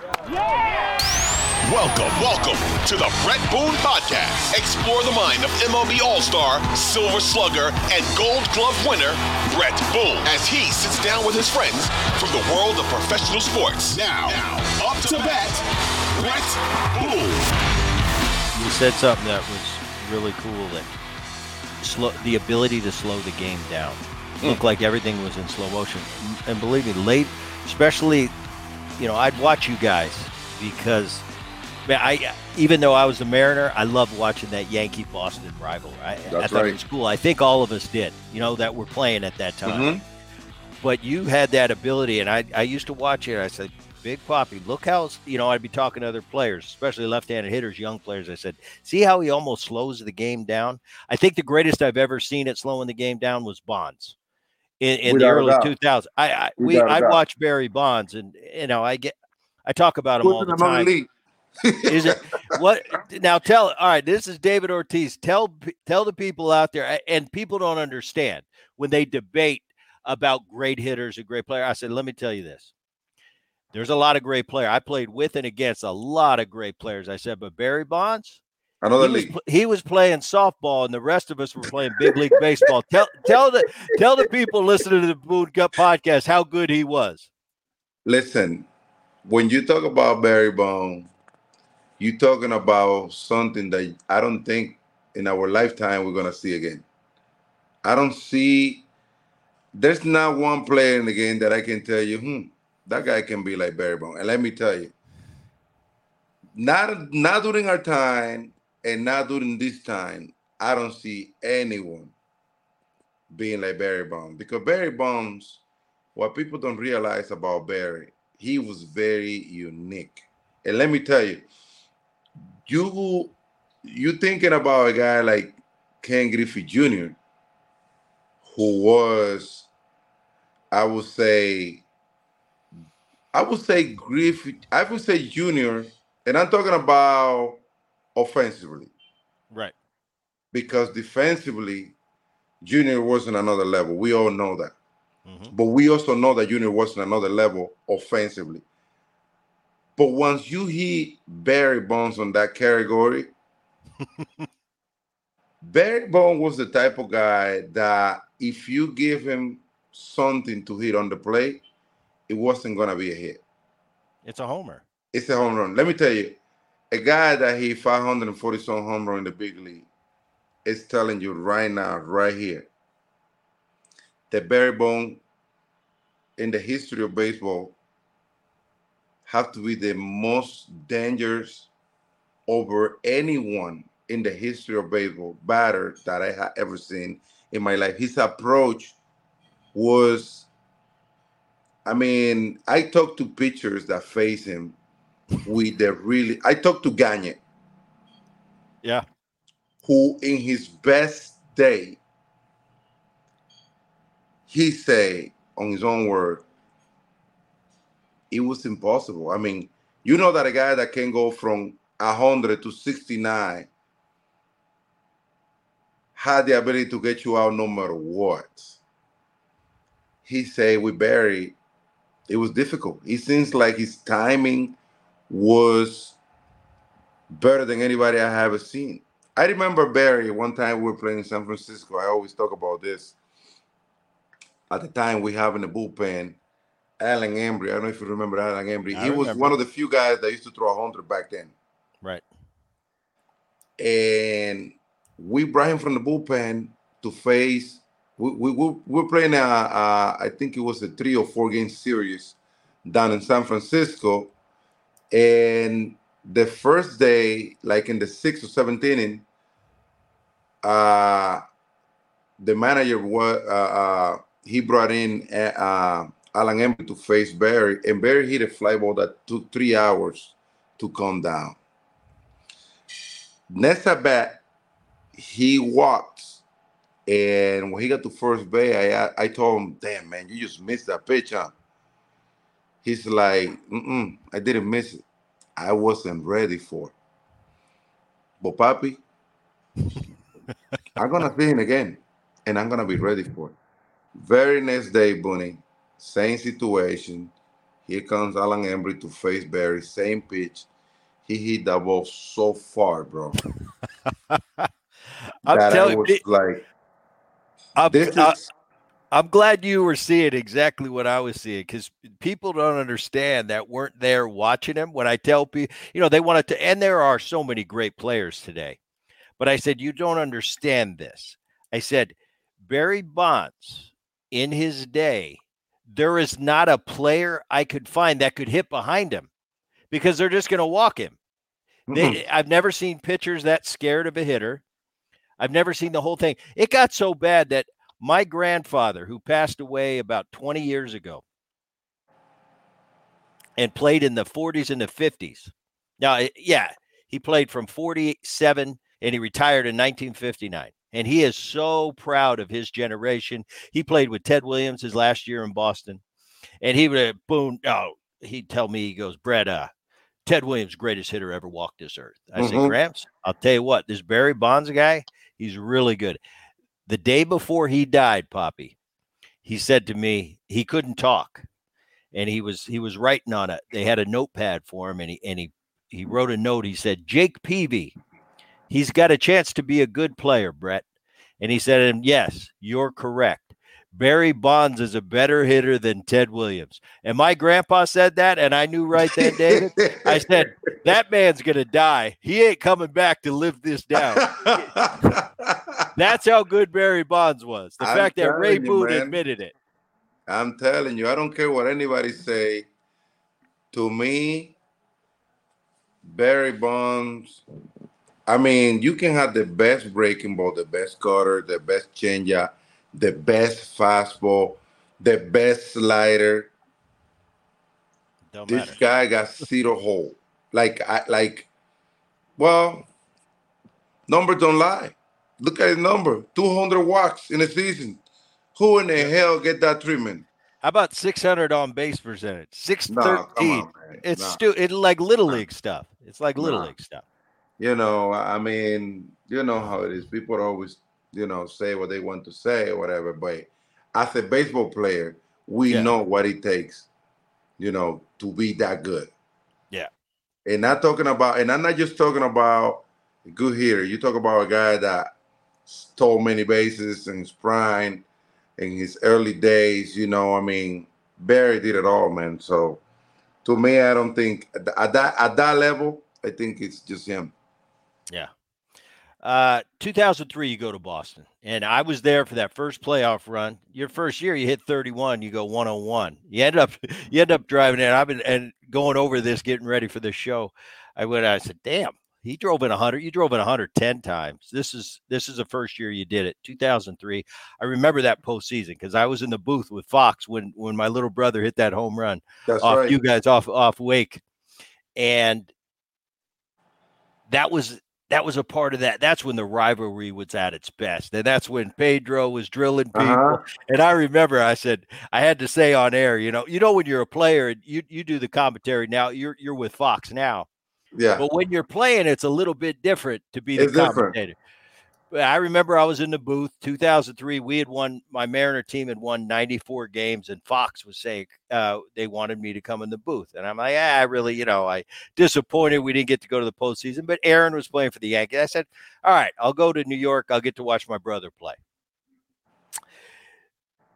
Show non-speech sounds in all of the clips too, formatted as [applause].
Welcome, welcome to the Bret Boone Podcast. Explore the mind of MLB All Star, Silver Slugger, and Gold Glove winner, Bret Boone, as he sits down with his friends from the world of professional sports. Now, now up to bat, Bret Boone. You said something that was really cool that slow, the ability to slow the game down. Hmm. Looked like everything was in slow motion. And believe me, late, especially, you know, I'd watch you guys because man, I even though I was a Mariner, I loved watching that Yankee Boston rivalry. I, I That's thought right. it was cool. I think all of us did, you know, that were playing at that time. Mhm. But you had that ability, and I, I used to watch it. I said, Big Papi, look how, you know, I'd be talking to other players, especially left handed hitters, young players. I said, see how he almost slows the game down? I think the greatest I've ever seen it slowing the game down was Bonds in, in the early 2000s. I, I, we, Without I watch Barry Bonds, and, you know, I get, I talk about him Put all the time. Is it what now? Tell all right. This is David Ortiz. Tell tell the people out there, and people don't understand when they debate about great hitters and great player. I said, let me tell you this. There's a lot of great players. I played with and against a lot of great players. I said, but Barry Bonds, Another he was, league. pl- he was playing softball, and the rest of us were playing big league baseball. Tell tell the tell the people listening to the Boone Gut podcast how good he was. Listen, when you talk about Barry Bone, you're talking about something that I don't think in our lifetime we're gonna see again. I don't see. There's not one player in the game that I can tell you, hmm, that guy can be like Barry Bone. And let me tell you, not not during our time and now during this time, I don't see anyone being like Barry Bonds because Barry Bonds, what people don't realize about Barry, he was very unique. And let me tell you, you you thinking about a guy like Ken Griffey Jr., who was, I would say, I would say Griffey, I would say Junior, and I'm talking about offensively Right. because defensively, Junior was on another level. We all know that. Mhm. But we also know that Junior was on another level offensively. But once you hit Barry Bonds on that category, [laughs] Barry Bonds was the type of guy that if you give him something to hit on the plate, it wasn't gonna be a hit. It's a homer. It's a home run. Let me tell you, a guy that hit 540 some home run in the big league is telling you right now, right here, that Barry Bone in the history of baseball have to be the most dangerous over anyone in the history of baseball batter that I have ever seen in my life. His approach was, I mean, I talked to pitchers that face him with the really, I talked to Gagne, Yeah. who in his best day, he say on his own word, it was impossible. I mean, you know that a guy that can go from 100 to 69 had the ability to get you out no matter what. He say with Barry, it was difficult. It seems like his timing was better than anybody I have ever seen. I remember Barry one time we were playing in San Francisco. I always talk about this. At the time, we have in the bullpen Alan Embree. I don't know if you remember Alan Embree. I he was one of the few guys that used to throw a hundred back then. Right. And we brought him from the bullpen to face. We we, we we're playing a, a I think it was a three or four game series down in San Francisco, and the first day, like in the sixth or seventh inning, uh, the manager was uh, uh, he brought in uh, uh, Alan Embree to face Barry, and Barry hit a fly ball that took three hours to come down. Next at bat, he walked, and when he got to first base, I I told him, "Damn man, you just missed that pitch, huh?" He's like, Mm-mm, "I didn't miss it. I wasn't ready for it." But Papi, I'm gonna see him again, and I'm gonna be ready for it. Very next day, Bunny, same situation. Here comes Alan Embree to face Barry, same pitch. He hit that ball so far, bro. [laughs] I'm that I telling was you, like, I'm, this I- is I'm glad you were seeing exactly what I was seeing because people don't understand that weren't there watching him. When I tell people, you know, they wanted to, and there are so many great players today. But I said, you don't understand this. I said, Barry Bonds in his day, there is not a player I could find that could hit behind him because they're just going to walk him. mm-mm. They, I've never seen pitchers that scared of a hitter. I've never seen the whole thing. It got so bad that my grandfather, who passed away about 20 years ago and played in the 40s and the 50s. Now, eh, yeah, he played from 47 and he retired in 1959. And he is so proud of his generation. He played with Ted Williams his last year in Boston. And he would, boom, oh, he'd tell me, he goes, Bret, uh, Ted Williams, greatest hitter ever walked this earth. I said, Mhm. Gramps, I'll tell you what, this Barry Bonds guy, he's really good. The day before he died, Papi, he said to me he couldn't talk, and he was he was writing on it. They had a notepad for him, and he and he he wrote a note. He said, "Jake Peavy, he's got a chance to be a good player, Bret." And he said, "And yes, you're correct. Barry Bonds is a better hitter than Ted Williams." And my grandpa said that, and I knew right then, David. I said, that man's gonna die. He ain't coming back to live this down. [laughs] That's how good Barry Bonds was. The I'm fact that Ray you, Boone man. admitted it. I'm telling you, I don't care what anybody say. To me, Barry Bonds. I mean, you can have the best breaking ball, the best cutter, the best changeup, the best fastball, the best slider. Don't This matter. guy got [laughs] zero hole. Like I like. Well, numbers don't lie. Look at his number: two hundred walks in a season. Who in the hell get that treatment? How about 600 on base percentage? 613. on, man. it's stu- it's like little No. league stuff. It's like little league stuff. you know, I mean, you know how it is. People are always, you know, say what they want to say or whatever. But as a baseball player, we Yeah. know what it takes, you know, to be that good. Yeah. And not talking about, and I'm not just talking about good hitter. You talk about a guy that stole many bases in his prime, in his early days. You know, I mean, Barry did it all, man. So, to me, I don't think at that at that, level, I think it's just him. Uh, 2003, you go to Boston, and I was there for that first playoff run. Your first year, you hit 31, you go 101. You end up, [laughs] you end up driving in. I've been and going over this, getting ready for this show. I went, I said, "Damn, he drove in 100. You drove in 110 times. This is this is the first year you did it. 2003. I remember that postseason because I was in the booth with Fox when when my little brother hit that home run That's off right. you guys off off Wake, and that was that was a part of that. That's when the rivalry was at its best, and that's when Pedro was drilling people. Uh-huh. And I remember I said I had to say on air, you know, you know when you're a player, and you you do the commentary now. You're you're with Fox now, Yeah. but when you're playing, it's a little bit different to be the It's commentator. But I remember I was in the booth 2003. We had won, my Mariner team had won 94 games, and Fox was saying uh, they wanted me to come in the booth. And I'm like, ah, I really, you know, I disappointed we didn't get to go to the postseason. But Aaron was playing for the Yankees. I said, all right, I'll go to New York. I'll get to watch my brother play.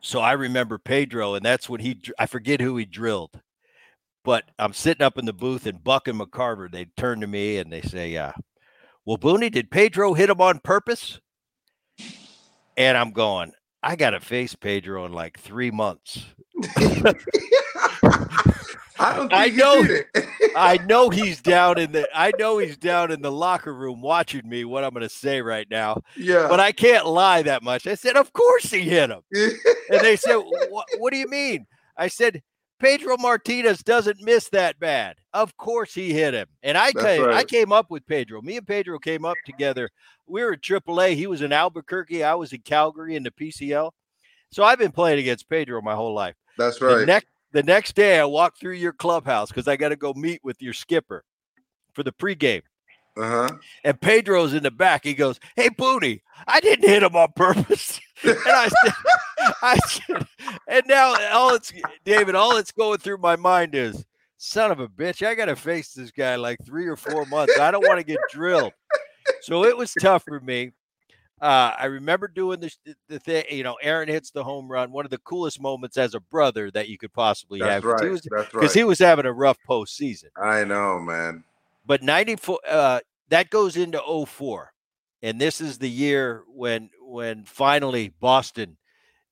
So I remember Pedro, and that's when he, I forget who he drilled. But I'm sitting up in the booth, and Buck and McCarver, they turn to me and they say, uh, well, Booney, did Pedro hit him on purpose? And I'm going, I got to face Pedro in like three months. I don't I know. he did it. I know he's down in the I know he's down in the locker room watching me what I'm going to say right now, yeah. but I can't lie that much. I said, "Of course he hit him." [laughs] And they said, "What what do you mean?" I said, Pedro Martinez doesn't miss that bad. Of course he hit him. And I came, right. I came up with Pedro. Me and Pedro came up together. We were at AAA. He was in Albuquerque. I was in Calgary in the PCL. So I've been playing against Pedro my whole life. That's right. The next, the next day I walked through your clubhouse because I got to go meet with your skipper for the pregame. Uh-huh. And Pedro's in the back. He goes, Hey, Booty, I didn't hit him on purpose. [laughs] and I said, [laughs] I and now all it's David, all it's going through my mind is, son of a bitch, I gotta face this guy like three or four months. I don't want to get drilled. So it was tough for me. Uh, I remember doing this the thing, you know, Aaron hits the home run, one of the coolest moments as a brother that you could possibly That's have. Right. Because That's right. he was having a rough postseason. I know, man. But 94 uh, that goes into 04 and this is the year when when finally Boston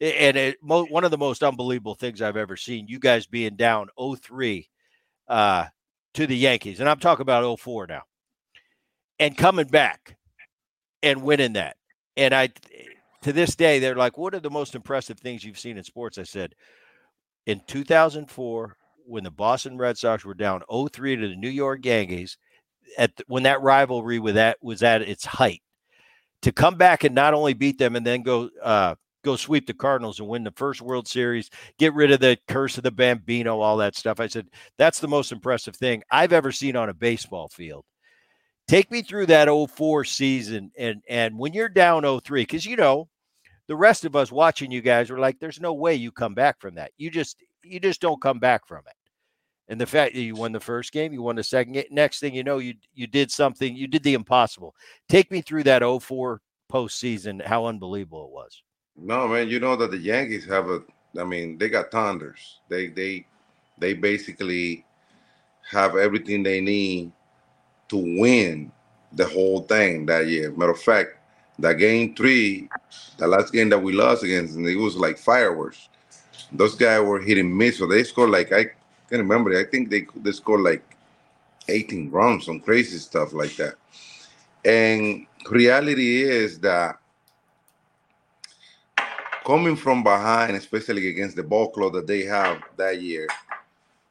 and it, mo- one of the most unbelievable things I've ever seen. You guys being down 0-3 uh, to the Yankees, and I'm talking about 04 now, and coming back and winning that. And I, to this day, they're like, "What are the most impressive things you've seen in sports?" I said, in 2004, when the Boston Red Sox were down 0-3 to the New York Yankees, at the, when that rivalry with that was at its height to come back and not only beat them and then go uh, go sweep the Cardinals and win the first World Series, get rid of the curse of the Bambino, all that stuff. I said that's the most impressive thing I've ever seen on a baseball field. Take me through that 04 season and and when you're down 03 cuz you know the rest of us watching you guys were like there's no way you come back from that. You just you just don't come back from it. And the fact that you won the first game, you won the second game, next thing you know, you you did something, you did the impossible. Take me through that 04 postseason, how unbelievable it was. No, man, you know that the Yankees have a I mean, they got thunders. They they they basically have everything they need to win the whole thing that year. Matter of fact, that game three, the last game that we lost against, and it was like fireworks. Those guys were hitting miss, so they scored like I can't remember. I think they they scored like 18 runs, some crazy stuff like that. And reality is that coming from behind, especially against the ball club that they have that year,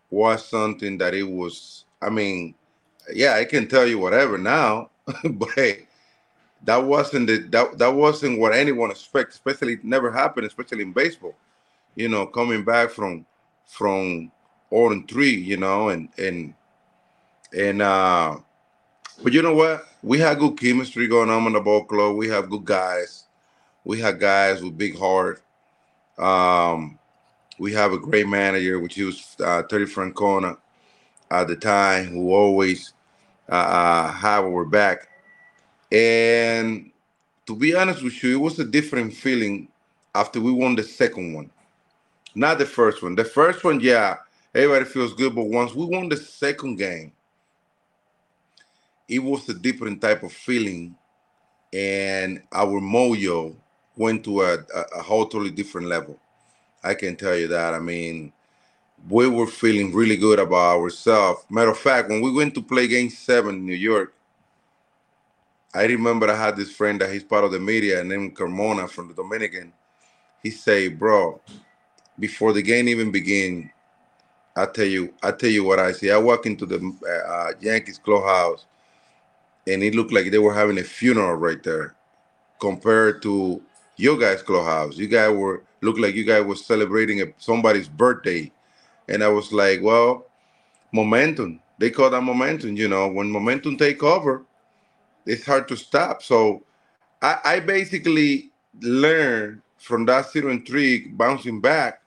was something that it was. I mean, yeah, I can tell you whatever now, [laughs] but hey, that wasn't the that, that wasn't what anyone expected. Especially never happened, especially in baseball. You know, coming back from from or in three, you know, and and and uh but you know what? We had good chemistry going on in the ball club. We have good guys. We have guys with big heart. Um, we have a great manager, which was uh, Terry Francona at the time, who always uh, uh, have our back. And to be honest with you, it was a different feeling after we won the second one, not the first one. The first one, yeah, everybody feels good. But once we won the second game, it was a different type of feeling, and our mojo went to a, a, a whole totally different level. I can tell you that. I mean, we were feeling really good about ourselves. Matter of fact, when we went to play Game Seven in New York, I remember I had this friend that he's part of the media named Carmona from the Dominican. He say, "Bro, before the game even began, I tell you, I tell you what I see. I walk into the uh, Yankees clubhouse, and it looked like they were having a funeral right there, compared to your guys' clubhouse. You guys were looked like you guys were celebrating a, somebody's birthday, and I was like, well, momentum. They call that momentum. You know, when momentum take over, it's hard to stop. So, I, I basically learned from that zero and three bouncing back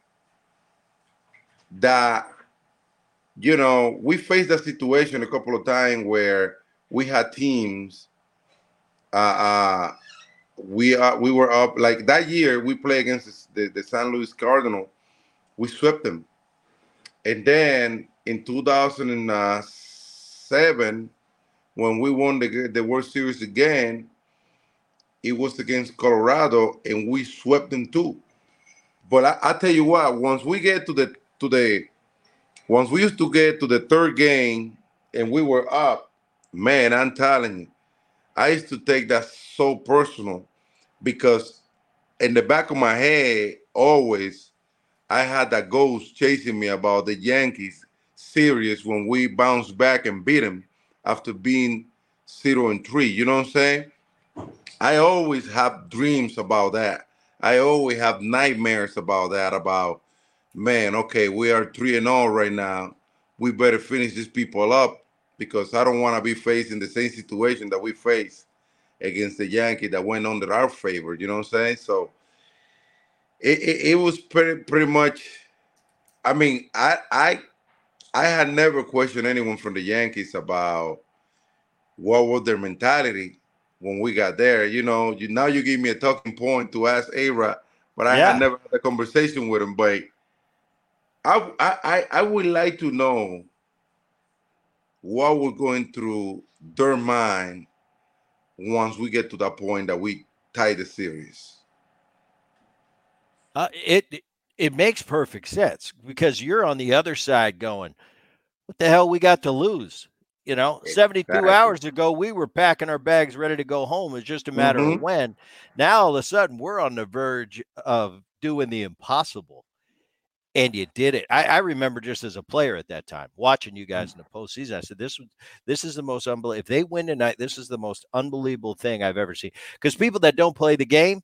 that you know, we faced that situation a couple of times where we had teams. Uh, uh we are we were up like that year. We played against the, the San Luis Cardinal. We swept them, and then in 2007, when we won the the World Series again, it was against Colorado, and we swept them too. But I, I tell you what, once we get to the to the once we used to get to the third game and we were up, man, I'm telling you, I used to take that so personal because in the back of my head, always, I had that ghost chasing me about the Yankees series when we bounced back and beat them after being zero and three. You know what I'm saying? I always have dreams about that. I always have nightmares about that. About man, okay, we are three and all right now. We better finish these people up because I don't want to be facing the same situation that we faced against the Yankee that went under our favor. You know what I'm saying? So it, it, it was pretty pretty much. I mean, I I I had never questioned anyone from the Yankees about what was their mentality when we got there. You know, you now you give me a talking point to ask A-Rod, but I yeah. had never had a conversation with him. But I I I would like to know what we're going through their mind once we get to that point that we tie the series. Uh, it it makes perfect sense because you're on the other side going, what the hell we got to lose? You know, exactly. 72 hours ago, we were packing our bags ready to go home. It's just a matter mm-hmm. of when. Now, all of a sudden, we're on the verge of doing the impossible. And you did it. I, I remember just as a player at that time watching you mm. guys in the postseason. I said, "This, this is the most unbelievable. If they win tonight, this is the most unbelievable thing I've ever seen." Because people that don't play the game,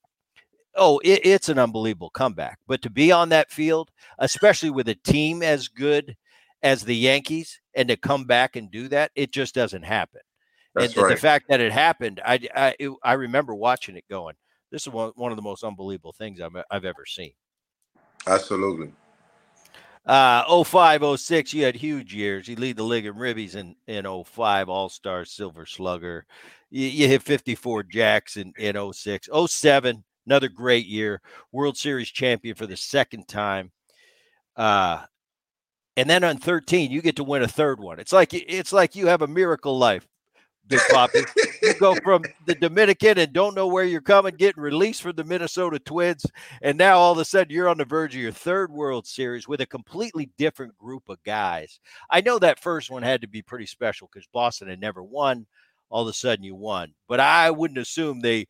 oh, it, it's an unbelievable comeback. But to be on that field, especially with a team as good as the Yankees and to come back and do that, it just doesn't happen. That's and right. the fact that it happened, I I, it, I remember watching it going. This is one, one of the most unbelievable things I've, I've ever seen. Absolutely. Uh 05, 06, you had huge years. You lead the league in ribbies in, in 05, All Star, Silver Slugger. You, you hit 54 jacks in, in 06. 07, another great year. World Series champion for the second time. Uh, and then on 13 you get to win a third one it's like it's like you have a miracle life big poppy you go from the dominican and don't know where you're coming getting released from the minnesota twins and now all of a sudden you're on the verge of your third world series with a completely different group of guys i know that first one had to be pretty special because boston had never won all of a sudden you won but i wouldn't assume they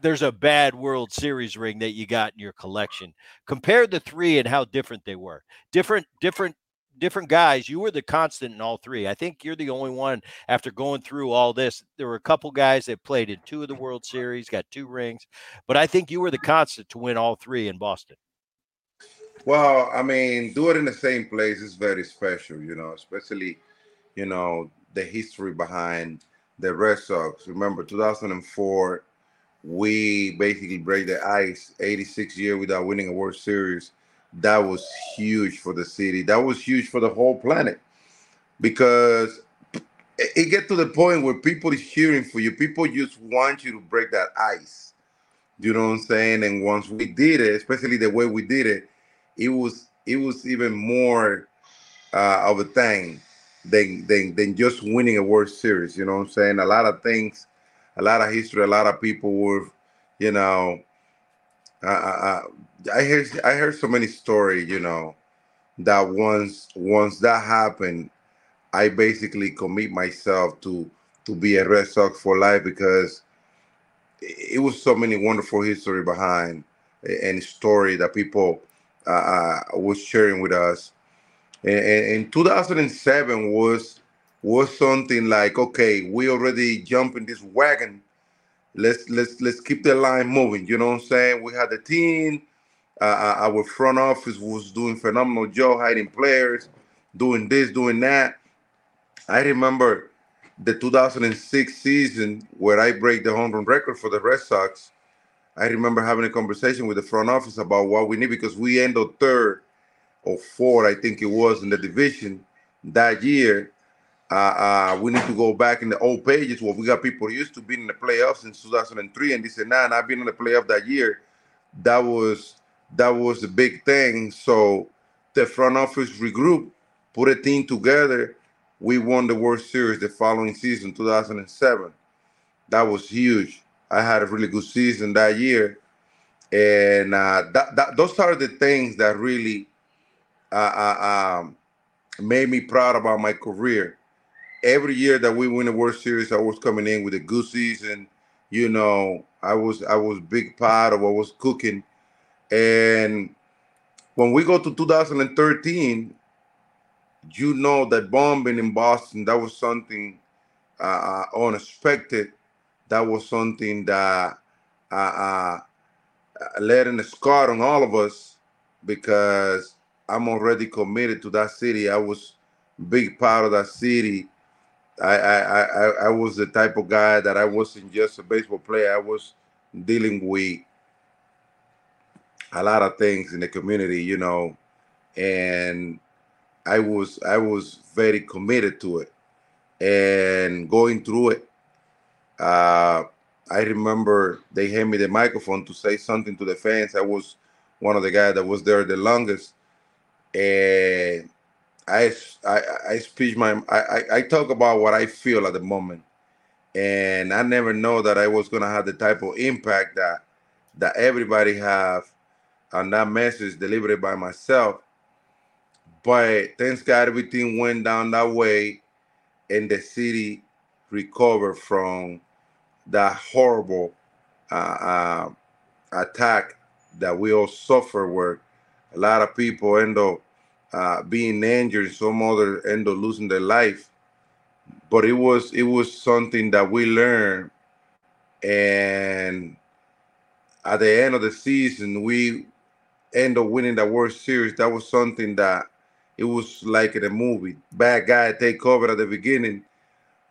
there's a bad World Series ring that you got in your collection. Compare the three and how different they were. Different, different, different guys. You were the constant in all three. I think you're the only one after going through all this. There were a couple guys that played in two of the World Series, got two rings, but I think you were the constant to win all three in Boston. Well, I mean, do it in the same place is very special, you know, especially, you know, the history behind the Red Sox. Remember 2004 we basically break the ice 86 year without winning a World Series. That was huge for the city. That was huge for the whole planet because it get to the point where people is cheering for you. People just want you to break that ice. You know what I'm saying? And once we did it, especially the way we did it, it was it was even more uh, of a thing than, than than just winning a World Series. You know what I'm saying? A lot of things a lot of history. A lot of people were, you know, I, I, I heard I heard so many stories, you know, that once once that happened, I basically commit myself to to be a Red Sox for life because it was so many wonderful history behind and story that people uh, uh, was sharing with us. And, and 2007 was was something like, okay, we already jump in this wagon. Let's let's let's keep the line moving. You know what I'm saying? We had the team. Uh, uh our front office was doing phenomenal job hiding players, doing this, doing that. I remember the 2006 season where I break the home run record for the Red Sox. I remember having a conversation with the front office about what we need because we ended third or fourth, I think it was, in the division that year uh, we need to go back in the old pages where we got people used to being in the playoffs in 2003, and they said, "Nah, I've been in the playoff that year." That was that was the big thing. So the front office regrouped, put a team together. We won the World Series the following season, 2007. That was huge. I had a really good season that year, and uh, that, that those are the things that really uh, uh um, made me proud about my career every year that we win a World Series, I was coming in with a good season. You know, I was I was big part of what was cooking, and when we go to 2013, you know that bombing in Boston, that was something uh, uh unexpected. That was something that uh, uh, in a scar on all of us because I'm already committed to that city. I was big part of that city. I, I, I, I was the type of guy that I wasn't just a baseball player. I was dealing with a lot of things in the community, you know, and I was I was very committed to it and going through it. Uh, I remember they handed me the microphone to say something to the fans. I was one of the guys that was there the longest, and I I, I speak my I, I talk about what I feel at the moment, and I never know that I was gonna have the type of impact that that everybody have on that message delivered by myself. But thanks God, everything went down that way, and the city recovered from that horrible uh, uh, attack that we all suffer, where a lot of people end up uh, being injured, some other end up losing their life. But it was it was something that we learned, and at the end of the season, we end up winning the World Series. That was something that it was like in a movie. Bad guy take over at the beginning,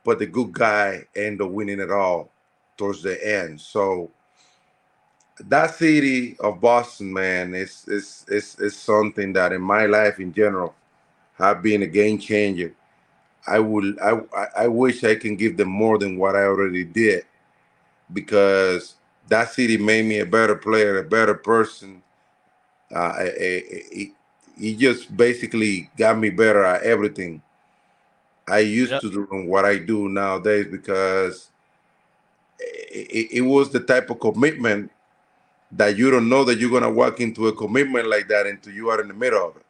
but the good guy end up winning it all towards the end. So that city of Boston, man, is is is is something that in my life in general have been a game changer. I would I I wish I can give them more than what I already did because that city made me a better player, a better person. Uh, it, he just basically got me better at everything. I used yep. to do what I do nowadays because it, it, was the type of commitment that you don't know that you're gonna walk into a commitment like that until you are in the middle of it.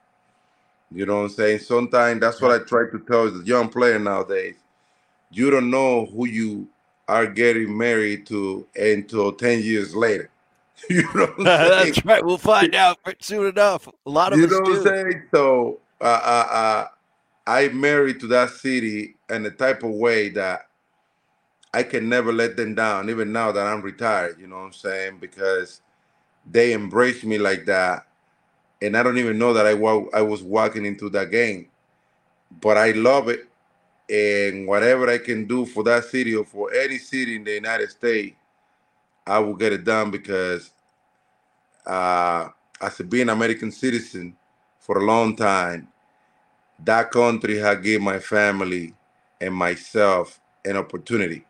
You know what I'm saying? Sometimes that's what I try to tell the young player nowadays. You don't know who you are getting married to until 10 years later. [laughs] You know [laughs] That's right. We'll find out soon enough. A lot of you know what I'm saying? So uh, uh, uh, I married to that city in a type of way that I can never let them down, even now that I'm retired. You know what I'm saying? Because they embrace me like that, and I don't even know that I wa- I was walking into that game, but I love it, and whatever I can do for that city or for any city in the United States I will get it done because uh, as a being American citizen for a long time, that country has given my family and myself an opportunity.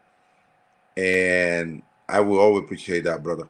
And I will always appreciate that, brother.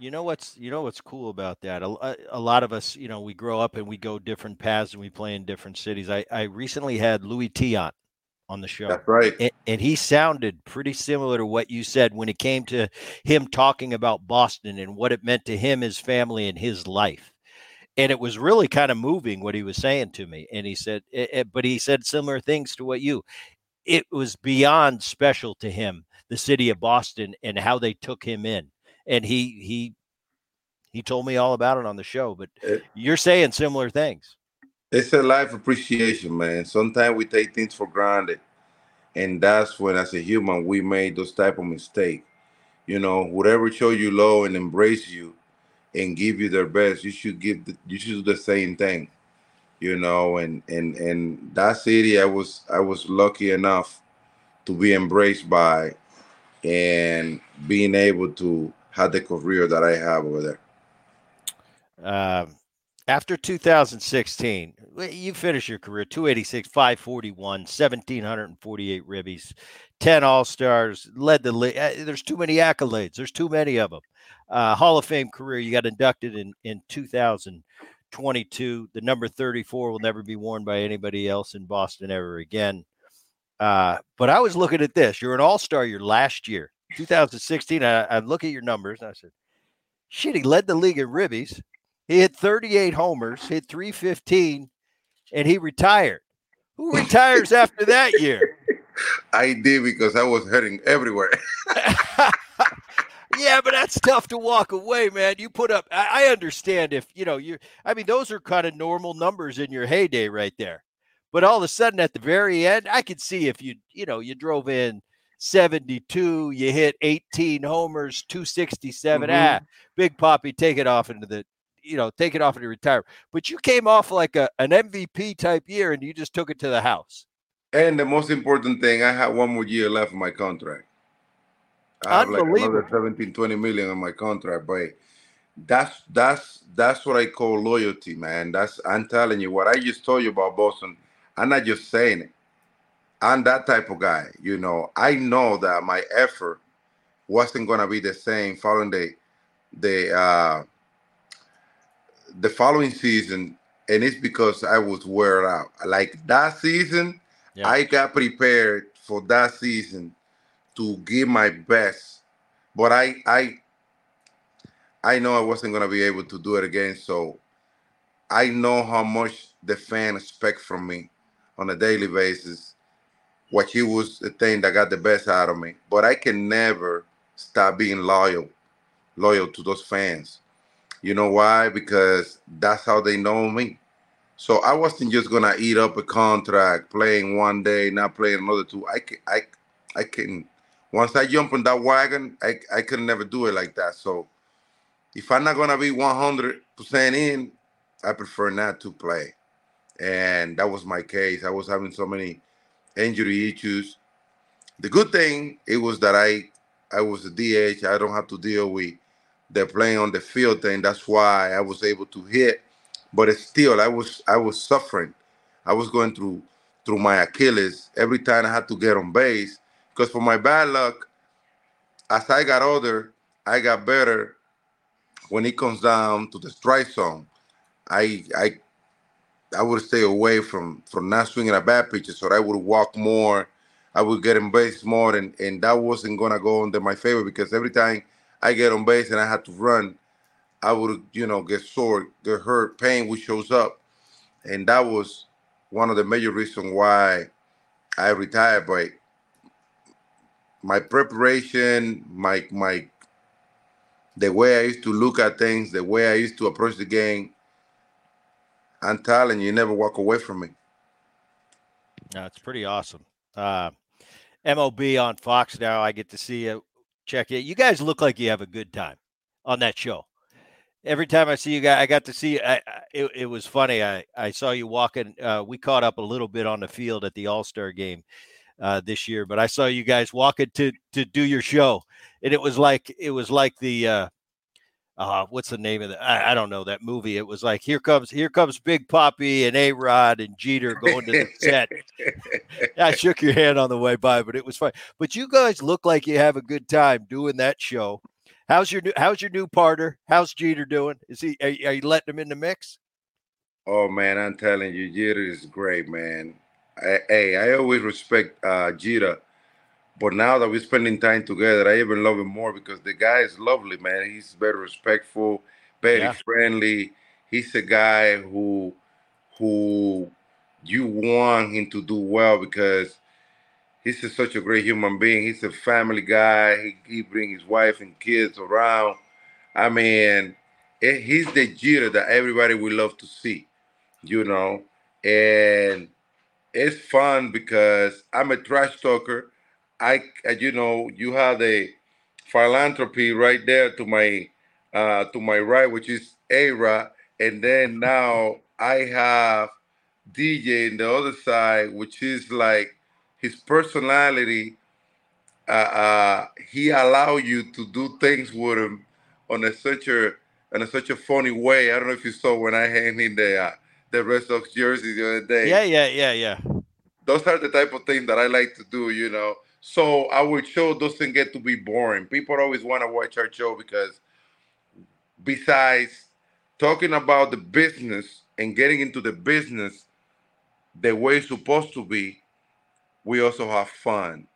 You know what's you know what's cool about that? A, uh, a, lot of us, you know, we grow up and we go different paths and we play in different cities. I, I recently had Luis Tiant on the show. That's right. And, and, he sounded pretty similar to what you said when it came to him talking about Boston and what it meant to him, his family, and his life. And it was really kind of moving what he was saying to me. And he said, it, it, but he said similar things to what you. It was beyond special to him, the city of Boston, and how they took him in. And he he he told me all about it on the show. But it, you're saying similar things. It's a life appreciation, man. Sometimes we take things for granted, and that's when, as a human, we made those type of mistake. You know, whatever show you love and embrace you, and give you their best, you should give. The, you should do the same thing. You know, and and and that city, I was I was lucky enough to be embraced by, and being able to have the career that I have over there. Um, after 2016, you finish your career 286, 541, 1748 ribbies, 10 All Stars, led the league. Uh, there's too many accolades. There's too many of them. Uh, Hall of Fame career. You got inducted in in 2000, 22. The number 34 will never be worn by anybody else in Boston ever again. Uh, but I was looking at this. You're an all star your last year, 2016. I, I look at your numbers and I said, shit, he led the league in ribbies. He hit 38 homers, hit 315, and he retired. Who retires after that year? I did because I was hurting everywhere. [laughs] yeah, but that's tough to walk away, man. You put up. I, I understand if you know you. I mean, those are kind of normal numbers in your heyday, right there. But all of a sudden, at the very end, I could see if you, you know, you drove in 72, you hit 18 homers, 267. Mm-hmm. Ah, Big Papi, take it off into the, you know, take it off into retirement. But you came off like a, an MVP type year and you just took it to the house. And the most important thing, I have one more year left in my contract. I have like another 17, 20 million on my contract, but that's that's that's what I call loyalty, man. That's I'm telling you what I just told you about Boston. I'm not just saying it. I'm that type of guy. You know, I know that my effort wasn't gonna be the same following the the uh the following season, and it's because I was wear out. Like that season, yeah. I got prepared for that season to give my best, but I I I know I wasn't gonna be able to do it again. So I know how much the fan expect from me on a daily basis. What he was the thing that got the best out of me, but I can never stop being loyal, loyal to those fans. You know why? Because that's how they know me. So I wasn't just gonna eat up a contract, playing one day, not playing another two. I can, I, I can. Once I jump on that wagon, I, I could never do it like that. So if I'm not gonna be 100 percent in, I prefer not to play. And that was my case. I was having so many injury issues. The good thing it was that I I was a DH. I don't have to deal with the playing on the field thing. That's why I was able to hit but still I was I was suffering. I was going through through my Achilles every time I had to get on base because for my bad luck, as I got older, I got better when it comes down to the strike zone. I I I would stay away from from not swinging a bad pitch, so I would walk more. I would get on base more, and and that wasn't gonna go under my favor because every time I get on base and I had to run, I would, you know, get sore, get hurt, pain would shows up, and that was one of the major reasons why I retired. But my preparation, my my, the way I used to look at things, the way I used to approach the game, I'm telling you, you never walk away from me. That's pretty awesome. Uh, MLB on Fox now. I get to see you. Check it. You guys look like you have a good time on that show every time I see you guys, I got to see. I, it, it was funny. I I saw you walking. Uh, we caught up a little bit on the field at the All Star game uh, this year, but I saw you guys walking to to do your show, and it was like it was like the. Uh, what's the name of the? I, I, don't know that movie. It was like here comes here comes Big Papi and A Rod and Jeter going to the set. [laughs] I shook your hand on the way by, but it was fun. But you guys look like you have a good time doing that show. How's your new How's your new partner? How's Jeter doing? Is he? Are, are you letting him in the mix? Oh man, I'm telling you, Jeter is great, man. I, hey, I always respect uh, Jeter, but now that we're spending time together, I even love him more because the guy is lovely, man. He's very respectful, very yeah. friendly. He's a guy who who you want him to do well because he's just such a great human being. He's a family guy. He, he bring his wife and kids around. I mean, it, he's the Jeter that everybody would love to see, you know. And it's fun because I'm a trash talker. I, you know, you have the philanthropy right there to my uh to my right, which is Ara, and then now I have DJ in the other side, which is like his personality, uh, uh, he allow you to do things with him on a such a in a such a funny way. I don't know if you saw when I hand in the uh, the Red Sox jersey the other day. Yeah, yeah, yeah, yeah. Those are the type of things that I like to do, you know. So our show doesn't get to be boring. People always want to watch our show because besides talking about the business and getting into the business the way it's supposed to be, we also have fun.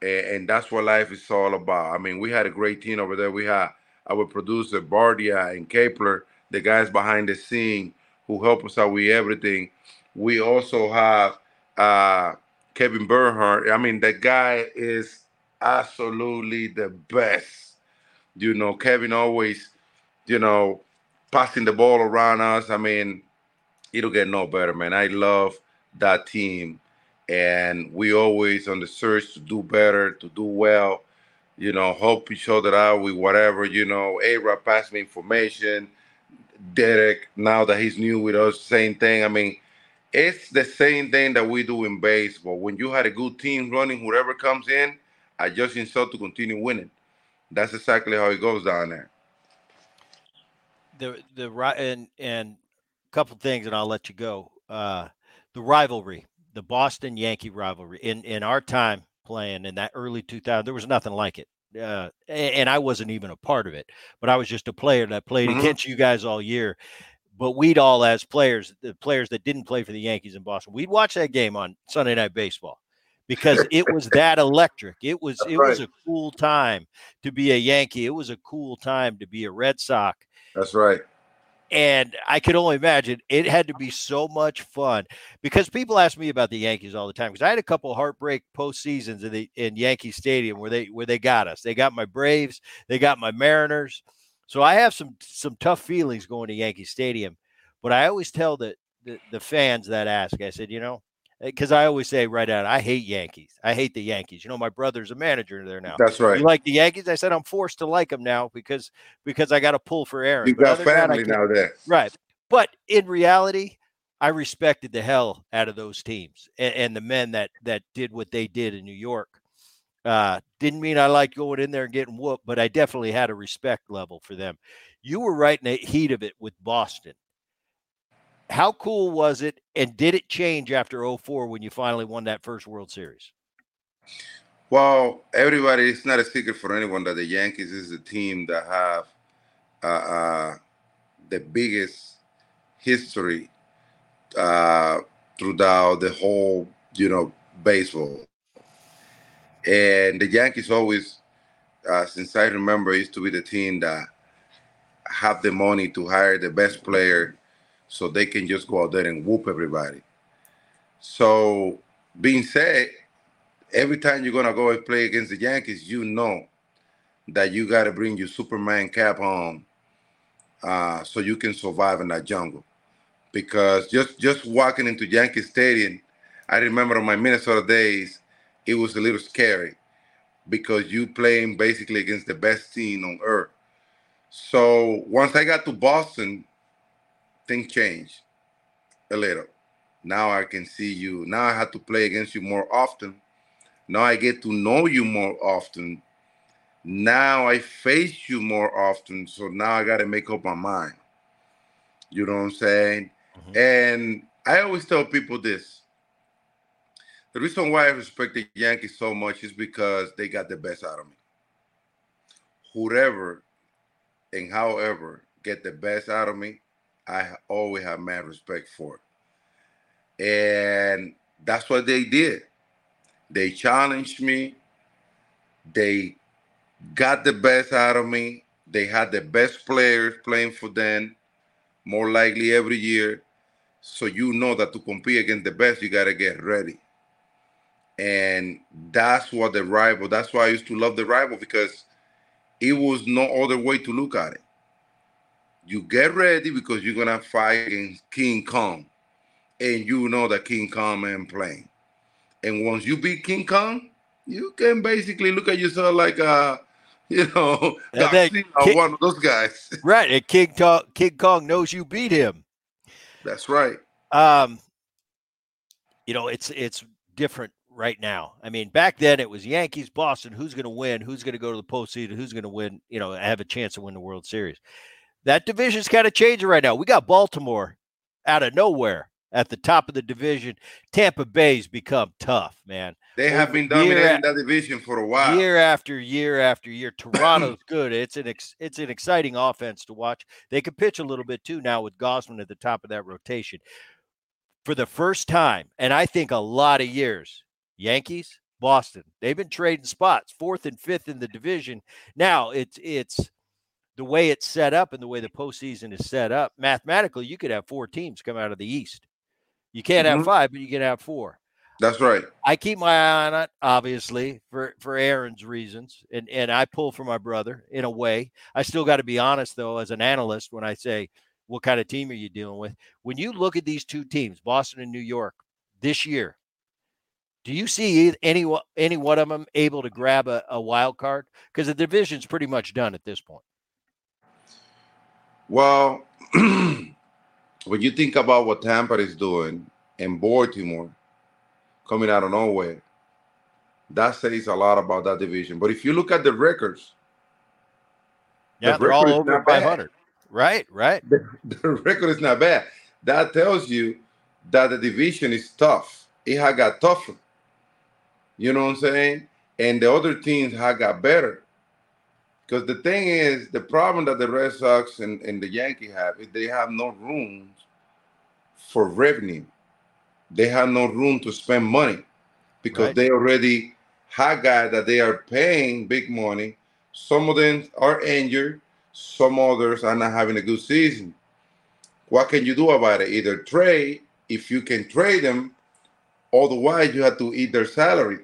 And, that's what life is all about. I mean, we had a great team over there. We had our producer Bardia and Kepler, the guys behind the scene who help us out with everything. We also have uh, Kevin Burkhardt. I mean, the guy is absolutely the best. You know, Kevin always, you know, passing the ball around us. I mean, it'll get no better, man. I love that team. And we always on the search to do better, to do well, you know, help each other out with whatever, you know. A passed me information. Derek, now that he's new with us, same thing. I mean, it's the same thing that we do in baseball. When you had a good team running, whoever comes in, adjust himself to continue winning. That's exactly how it goes down there. The the right and and a couple things, and I'll let you go. Uh, the rivalry, the Boston Yankee rivalry. In in our time playing in that early 2000, there was nothing like it. Uh, and I wasn't even a part of it, but I was just a player that played mm-hmm. against you guys all year. But we'd all, as players, the players that didn't play for the Yankees in Boston, we'd watch that game on Sunday Night Baseball because [laughs] it was that electric. It was That's it right. was a cool time to be a Yankee. It was a cool time to be a Red Sox. That's right. And I could only imagine it had to be so much fun because people ask me about the Yankees all the time because I had a couple heartbreak postseasons in the in Yankee Stadium where they where they got us. They got my Braves, they got my Mariners. So I have some some tough feelings going to Yankee Stadium. But I always tell the the, the fans that ask, I said, you know, eh, because I always say right out, I hate Yankees. I hate the Yankees. You know, my brother's a manager there now. That's right. You like the Yankees? I said I'm forced to like them now because because I got to pull for Aaron. You got family now there, right? But in reality, I respected the hell out of those teams and, and the men that that did what they did in New York. Uh, didn't mean I liked going in there and getting whooped, but I definitely had a respect level for them. You were right in the heat of it with Boston. How cool was it and did it change after 04 when you finally won that first world series? Well everybody it's not a secret for anyone that the yankees is the team that have uh, uh, the biggest history uh, throughout the whole you know baseball and the yankees always uh, since i remember used to be the team that have the money to hire the best player so they can just go out there and whoop everybody. So, being said, every time you're gonna go and play against the Yankees, you know that you got to bring your Superman cap on, uh, so you can survive in that jungle. Because just just walking into Yankee Stadium, I remember on my Minnesota days, it was a little scary because you playing basically against the best team on earth. So once I got to Boston, things changed a little. Now I can see you. Now I have to play against you more often. Now I get to know you more often. Now I face you more often. So now I got to make up my mind. You know what I'm saying? Mm-hmm. And I always tell people this. The reason why I respect the Yankees so much is because they got the best out of me. Whoever and however get the best out of me, I always have mad respect for it. And that's what they did. They challenged me. They got the best out of me. They had the best players playing for them, more likely every year. So you know that to compete against the best, you got to get ready. And that's what the rival, that's why I used to love the rival because it was no other way to look at it you get ready because you're gonna fight against King Kong, and you know that King Kong man playing. And once you beat King Kong, you can basically look at yourself like a, [laughs] you know, King, one of those guys. [laughs] Right, and King Kong, King Kong knows you beat him. That's right. Um, you know, it's it's different right now. I mean, back then it was Yankees, Boston. Who's going to win? Who's going to go to the postseason? Who's going to win? You know, have a chance to win the World Series that division's kind of changing right now. We got Baltimore out of nowhere. at the top of the division. Tampa Bay's become tough, man. They have been dominating that division for a while. Year after year after year. Toronto's [coughs] good. It's an ex, it's an exciting offense to watch. They can pitch a little bit too now with Gausman at the top of that rotation. For the first time, and I think a lot of years, Yankees, Boston. They've been trading spots, fourth and fifth in the division. Now it's it's the way it's set up and the way the postseason is set up. Mathematically, you could have four teams come out of the East. You can't mm-hmm. have five, but you can have four. That's right. I keep my eye on it, obviously, for for Aaron's reasons, and and I pull for my brother in a way. I still got to be honest though, as an analyst, when I say what kind of team are you dealing with? When you look at these two teams, Boston and New York, this year, do you see any any one of them able to grab a, a wild card? Because the division's pretty much done at this point. Well, [clears throat] when you think about what Tampa is doing and Baltimore coming out of nowhere, that says a lot about that division. But if you look at the records, yeah, the they're all over 500. Right, right. The, [laughs] the record is not bad. That tells you that the division is tough. It has got tougher. You know what I'm saying? And the other teams have got better. Because the thing is, the problem that the Red Sox and, and the Yankee have is they have no room for revenue. They have no room to spend money because right. they already have guys that they are paying big money. Some of them are injured, some others are not having a good season. What can you do about it? Either trade, if you can trade them, Otherwise, you have to eat their salary.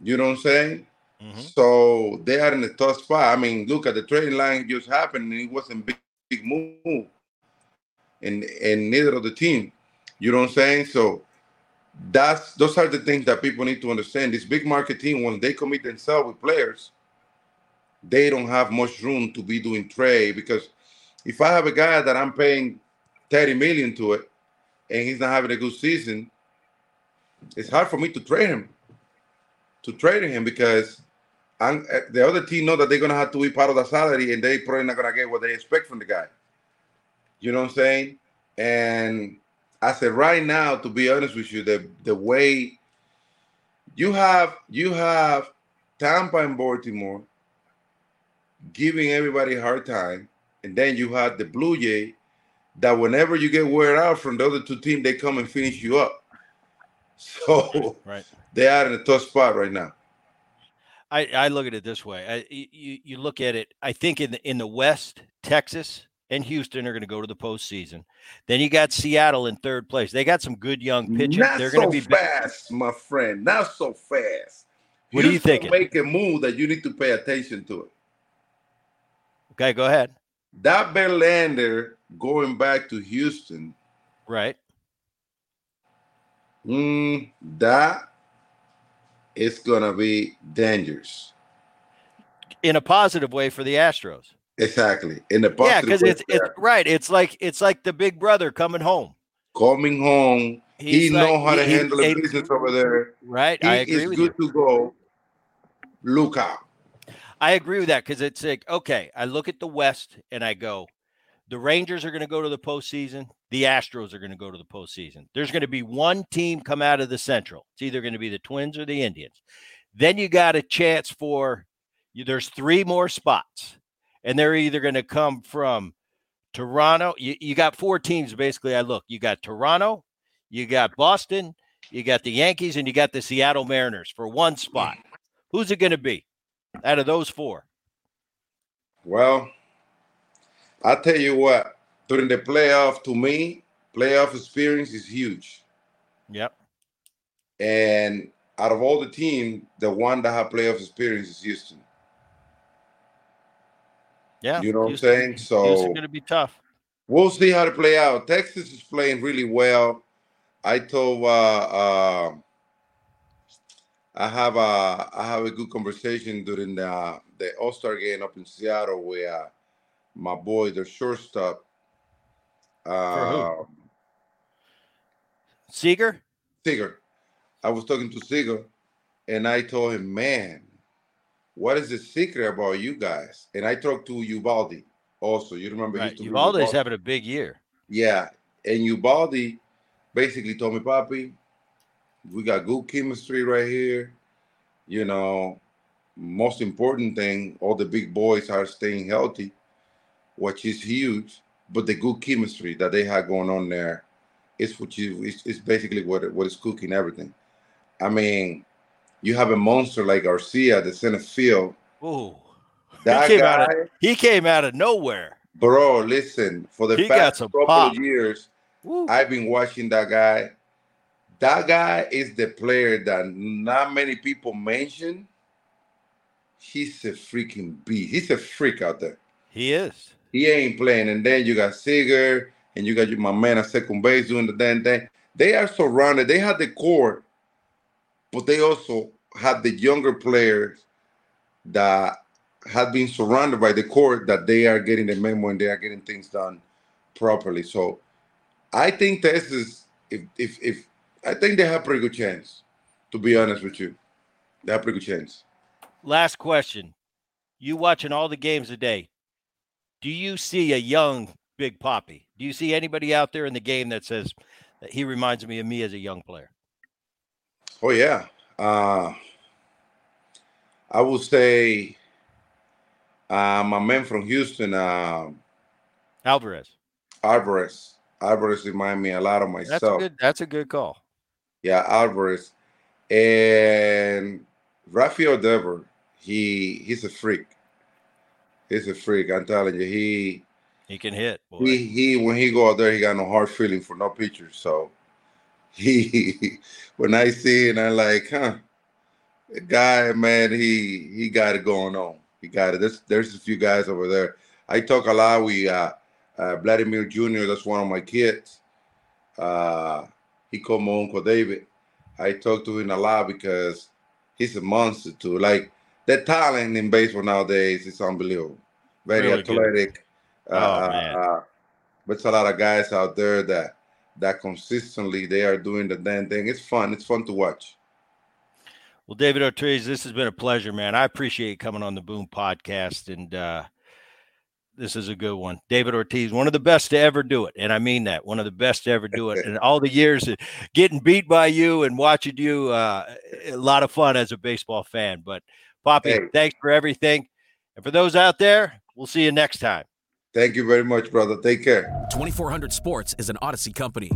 You know what I'm saying? Mm-hmm. So they are in a tough spot. I mean, look at the trading line just happened, and it wasn't big, big move, and and neither of the team. You know what I'm saying? So that's those are the things that people need to understand. This big market team, when they commit themselves with players, they don't have much room to be doing trade because if I have a guy that I'm paying 30 million to it and he's not having a good season, it's hard for me to trade him. To trade him because eh, the other team know that they're gonna have to be part of the salary, and they probably not gonna get what they expect from the guy. You know what I'm saying? And I said right now, to be honest with you, the the way you have you have Tampa and Baltimore giving everybody a hard time, and then you have the Blue Jay that whenever you get wear out from the other two teams, they come and finish you up. So right. they are in a tough spot right now. I, I look at it this way. I, you, you look at it. I think in the in the West, Texas and Houston are going to go to the postseason. Then you got Seattle in third place. They got some good young pitchers. Not They're so going to be fast, my friend. Not so fast. What Houston do you think? Make a move that you need to pay attention to it. Okay, go ahead. That Verlander going back to Houston, right? Mm, that is gonna be dangerous in a positive way for the Astros. Exactly in the yeah, because it's it's right. It's like it's like the big brother coming home. Coming home, He's he like, know how to he, handle the business over there. Right, he I agree is with good you. to go. Look out. I agree with that because it's like okay. I look at the West and I go, the Rangers are going to go to the postseason. The Astros are going to go to the postseason. There's going to be one team come out of the Central. It's either going to be the Twins or the Indians. Then you got a chance for there's three more spots, and they're either going to come from Toronto. You, you got four teams basically. I look, you got Toronto, you got Boston, you got the Yankees, and you got the Seattle Mariners for one spot. Who's it going to be out of those four? Well, I tell you what, during the playoff, to me, playoff experience is huge. Yep. And out of all the teams, the one that have playoff experience is Houston. Yeah. You know Houston, what I'm saying? So it's going to be tough. We'll see how to play out. Texas is playing really well. I told uh, uh, I have a I have a good conversation during the the All Star game up in Seattle where my boy, the shortstop. Uh, Seager? Seager. I was talking to Seager and I told him, man, what is the secret about you guys? And I talked to Eovaldi also. You remember? Right. Eovaldi's having a big year. Yeah. And Eovaldi basically told me, Papi, we got good chemistry right here. You know, most important thing, all the big boys are staying healthy, which is huge. But the good chemistry that they had going on there is what you it's, it's basically what what is cooking everything. I mean, you have a monster like Garcia, the center field. Ooh. That he came guy, out of he came out of nowhere. bro. Listen, for the He past couple pop. of years. I've been watching that guy. That guy is the player that not many people mention. He's a freaking beast. He's a freak out there. He is. He ain't playing. And then you got Seager and you got my man at second base doing the damn thing. They are surrounded. They have the core, but they also have the younger players that have been surrounded by the core that they are getting the memo and they are getting things done properly. So I think this is if if if I think they have pretty good chance. To be honest with you, they have pretty good chance. Last question. You watching all the games today. Do you see a young Big Papi? Do you see anybody out there in the game that says that he reminds me of me as a young player? Oh yeah. Uh I would say uh my man from Houston, uh, Alvarez. Alvarez. Alvarez remind me a lot of That's myself. a good that's a good call. Yeah, Alvarez. And Rafael Devers, he he's a freak. He's a freak. I'm telling you, he He can hit. Boy. he he when he go out there, he got no hard feeling for no pitchers. So [laughs] he when I see it, I'm like, huh, the guy, man, he he got it going on. He got it. There's there's a few guys over there. I talk a lot. We uh, uh Vladimir Jr. That's one of my kids. Uh, he called my uncle David. I talk to him a lot because he's a monster too. Like the talent in baseball nowadays is unbelievable. Very Really athletic. Oh, Uh, man. uh, but it's a lot of guys out there that that consistently they are doing the damn thing. It's fun. It's fun to watch. Well, David Ortiz, this has been a pleasure, man. I appreciate you coming on the Boone podcast, and uh, this is a good one. David Ortiz, one of the best to ever do it, and I mean that, one of the best to ever do it. [laughs] And all the years of getting beat by you and watching you, uh, a lot of fun as a baseball fan. But Papi, Hey. thanks for everything, and for those out there, we'll see you next time. Thank you very much, brother. Take care. 2400 Sports is an Audacy company.